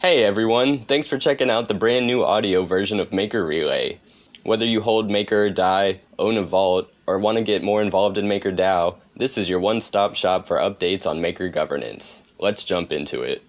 Hey everyone, thanks for checking out the brand new audio version of Maker Relay. Whether you hold Maker DAI, own a vault, or want to get more involved in MakerDAO, this is your one stop shop for updates on Maker governance. Let's jump into it.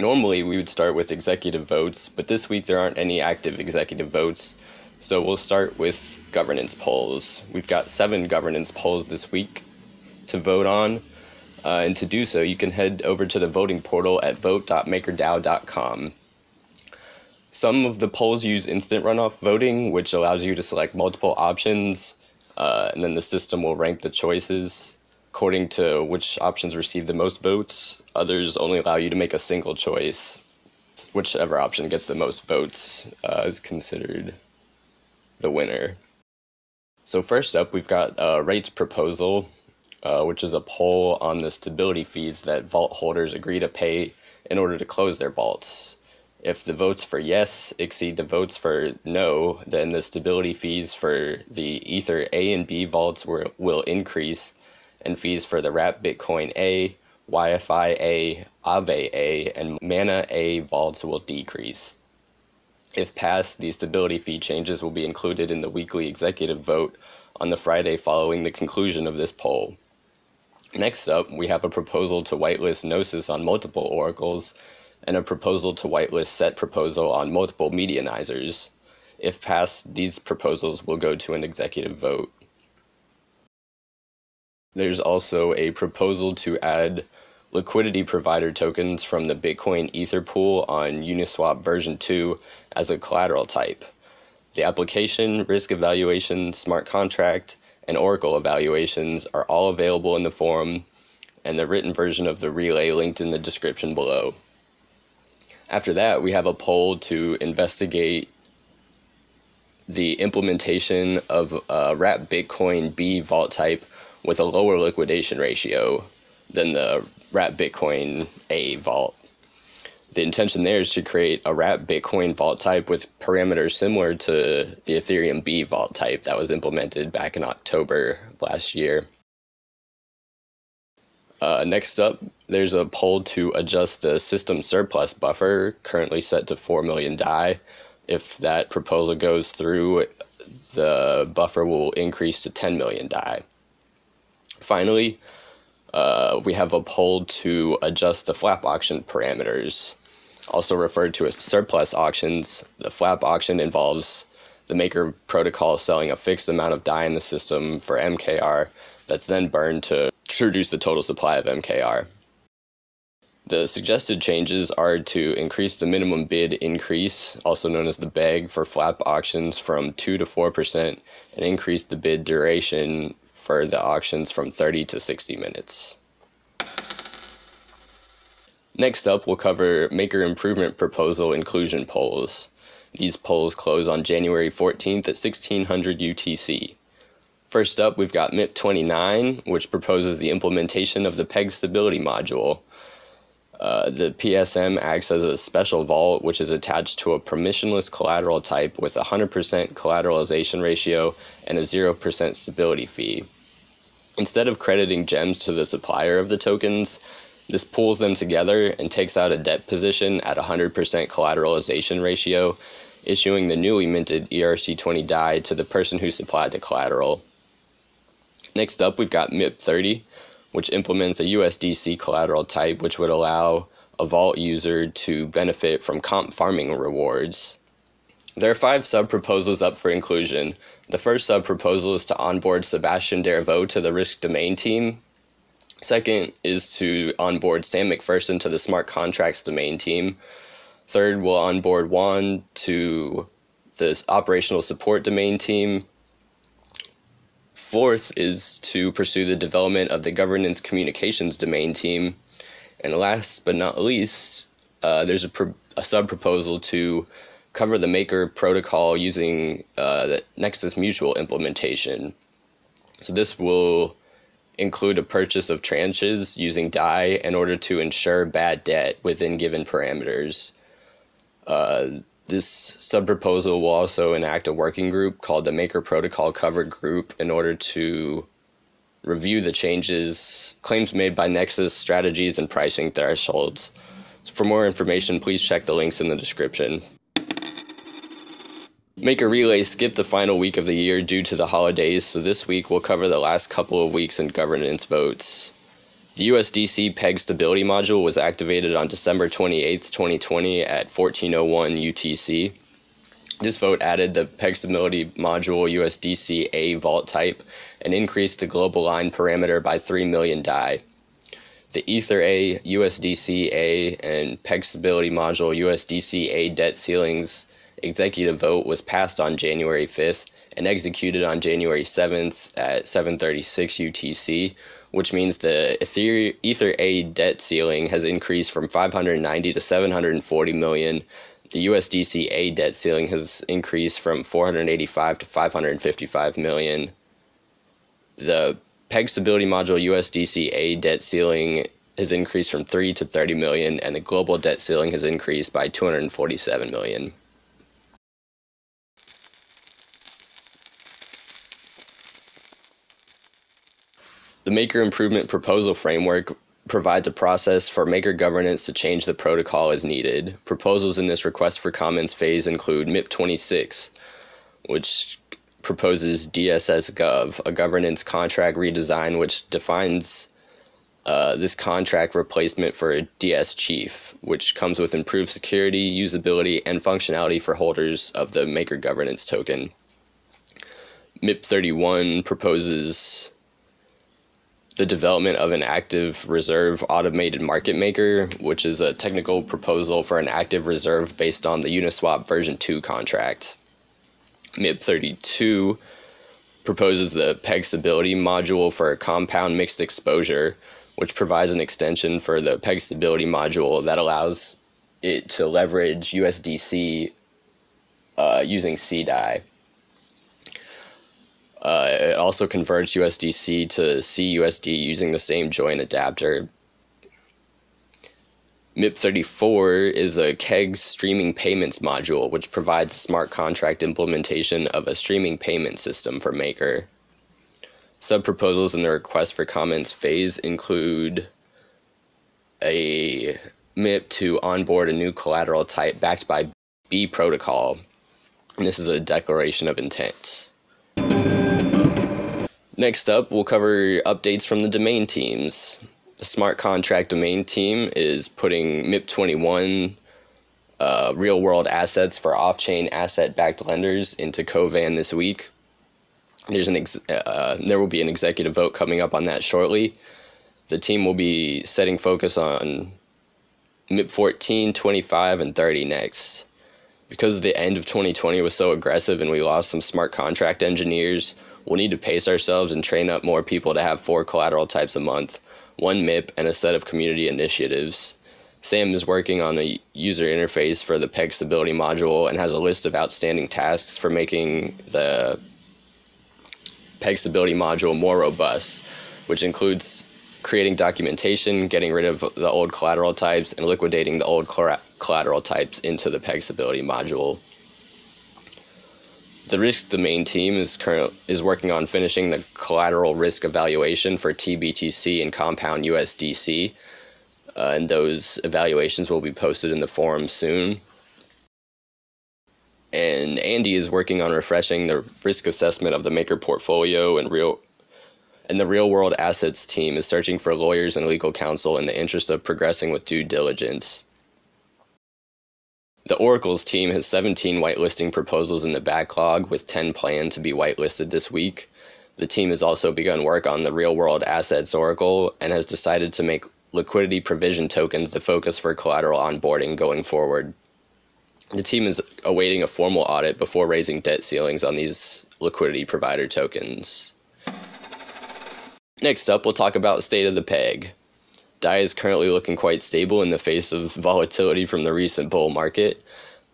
Normally, we would start with executive votes, but this week there aren't any active executive votes, so we'll start with governance polls. We've got seven governance polls this week to vote on. Uh, and to do so, you can head over to the voting portal at vote.makerdao.com. Some of the polls use instant runoff voting, which allows you to select multiple options, uh, and then the system will rank the choices according to which options receive the most votes. Others only allow you to make a single choice. Whichever option gets the most votes uh, is considered the winner. So, first up, we've got a rates proposal uh, which is a poll on the stability fees that vault holders agree to pay in order to close their vaults. If the votes for yes exceed the votes for no, then the stability fees for the Ether A and B vaults will, will increase, and fees for the Wrap Bitcoin A, YFI A, Aave A, and Mana A vaults will decrease. If passed, these stability fee changes will be included in the weekly executive vote on the Friday following the conclusion of this poll. Next up, we have a proposal to whitelist Gnosis on multiple oracles and a proposal to whitelist Set Protocol on multiple medianizers. If passed, these proposals will go to an executive vote. There's also a proposal to add liquidity provider tokens from the Bitcoin Ether pool on Uniswap version 2 as a collateral type. The application, risk evaluation, smart contract, and Oracle evaluations are all available in the forum and the written version of the relay linked in the description below. After that, we have a poll to investigate the implementation of a Wrap Bitcoin B vault type with a lower liquidation ratio than the Wrap Bitcoin A vault. The intention there is to create a Wrap Bitcoin vault type with parameters similar to the Ethereum B vault type that was implemented back in October last year. Uh, next up, there's a poll to adjust the system surplus buffer, currently set to 4 million DAI. If that proposal goes through, the buffer will increase to 10 million DAI. Finally, uh, we have a poll to adjust the flap auction parameters. Also referred to as surplus auctions, the flap auction involves the maker protocol selling a fixed amount of DAI in the system for MKR that's then burned to reduce the total supply of MKR. The suggested changes are to increase the minimum bid increase, also known as the BEG, for flap auctions from 2 to 4%, and increase the bid duration for the auctions from 30 to 60 minutes. Next up, we'll cover Maker Improvement Proposal inclusion polls. These polls close on January 14th at 1600 UTC. First up, we've got MIP 29, which proposes the implementation of the PEG stability module. Uh, the PSM acts as a special vault which is attached to a permissionless collateral type with a 100% collateralization ratio and a 0% stability fee. Instead of crediting gems to the supplier of the tokens, this pools them together and takes out a debt position at a 100% collateralization ratio, issuing the newly minted ERC20 DAI to the person who supplied the collateral. Next up, we've got MIP 30, which implements a USDC collateral type which would allow a vault user to benefit from comp farming rewards. There are five sub proposals up for inclusion. The first sub proposal is to onboard Sebastian Derivaux to the risk domain team. Second is to onboard Sam McPherson to the smart contracts domain team. Third, we'll onboard Juan to the operational support domain team. Fourth is to pursue the development of the governance communications domain team. And last but not least, uh, there's a, pro- a sub proposal to cover the Maker protocol using uh, the Nexus Mutual implementation. So this will include a purchase of tranches using DAI in order to ensure bad debt within given parameters. Uh, this sub proposal will also enact a working group called the Maker Protocol Cover Group in order to review the changes, claims made by Nexus, strategies, and pricing thresholds. For more information, please check the links in the description. Maker Relay skipped the final week of the year due to the holidays, so this week we'll cover the last couple of weeks in governance votes. The USDC PEG stability module was activated on December 28, 2020 at 1401 UTC. This vote added the PEG stability module USDC A vault type and increased the global line parameter by 3 million DAI. The Ether A, USDC A, and PEG stability module USDC A debt ceilings executive vote was passed on January 5th and executed on January 7th at 7:36 UTC, which means the Ether, Ether A debt ceiling has increased from 590 to 740 million. The USDC A debt ceiling has increased from 485 to 555 million. The PEG stability module USDC A debt ceiling has increased from 3 to 30 million and the global debt ceiling has increased by 247 million. The Maker Improvement Proposal Framework provides a process for Maker governance to change the protocol as needed. Proposals in this request for comments phase include MIP 26, which proposes DSS Gov, a governance contract redesign which defines uh, this contract replacement for a DS Chief, which comes with improved security, usability, and functionality for holders of the Maker governance token. MIP 31 proposes the development of an active reserve automated market maker, which is a technical proposal for an active reserve based on the Uniswap version 2 contract. MIP 32 proposes the PEG stability module for a compound mixed exposure, which provides an extension for the PEG stability module that allows it to leverage USDC uh, using CDAI. Uh, it also converts USDC to CUSD using the same join adapter. MIP34 is a KEGS streaming payments module, which provides smart contract implementation of a streaming payment system for Maker. Sub proposals in the request for comments phase include a MIP to onboard a new collateral type backed by B protocol. And this is a declaration of intent. Next up, we'll cover updates from the domain teams. The smart contract domain team is putting MIP21 uh, real world assets for off chain asset backed lenders into Kovan this week. There's an ex- uh, there will be an executive vote coming up on that shortly. The team will be setting focus on MIP 14, 25, and 30 next. Because the end of 2020 was so aggressive and we lost some smart contract engineers, We'll need to pace ourselves and train up more people to have four collateral types a month, one MIP, and a set of community initiatives. Sam is working on a user interface for the PEG stability module and has a list of outstanding tasks for making the PEG stability module more robust, which includes creating documentation, getting rid of the old collateral types, and liquidating the old collateral types into the PEG stability module. The risk domain team is current is working on finishing the collateral risk evaluation for TBTC and Compound USDC, uh, and those evaluations will be posted in the forum soon. And Andy is working on refreshing the risk assessment of the maker portfolio and real and the real world assets team is searching for lawyers and legal counsel in the interest of progressing with due diligence. The Oracle's team has 17 whitelisting proposals in the backlog, with 10 planned to be whitelisted this week. The team has also begun work on the real world assets Oracle and has decided to make liquidity provision tokens the focus for collateral onboarding going forward. The team is awaiting a formal audit before raising debt ceilings on these liquidity provider tokens. Next up, we'll talk about state of the peg. DAI is currently looking quite stable in the face of volatility from the recent bull market.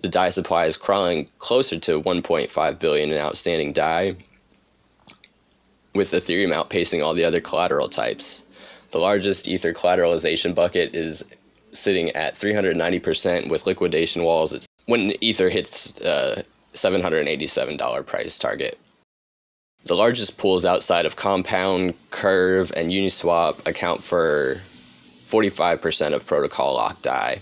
The DAI supply is crawling closer to 1.5 billion in outstanding DAI, with Ethereum outpacing all the other collateral types. The largest Ether collateralization bucket is sitting at 390% with liquidation walls at when the Ether hits uh, $787 price target. The largest pools outside of Compound, Curve, and Uniswap account for 45% of protocol lock DAI.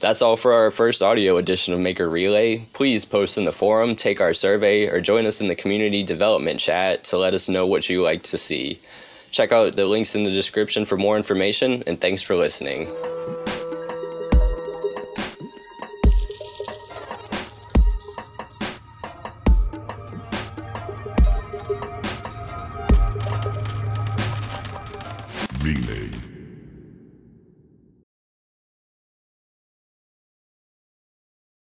That's all for our first audio edition of Maker Relay. Please post in the forum, take our survey, or join us in the community development chat to let us know what you like to see. Check out the links in the description for more information, and thanks for listening.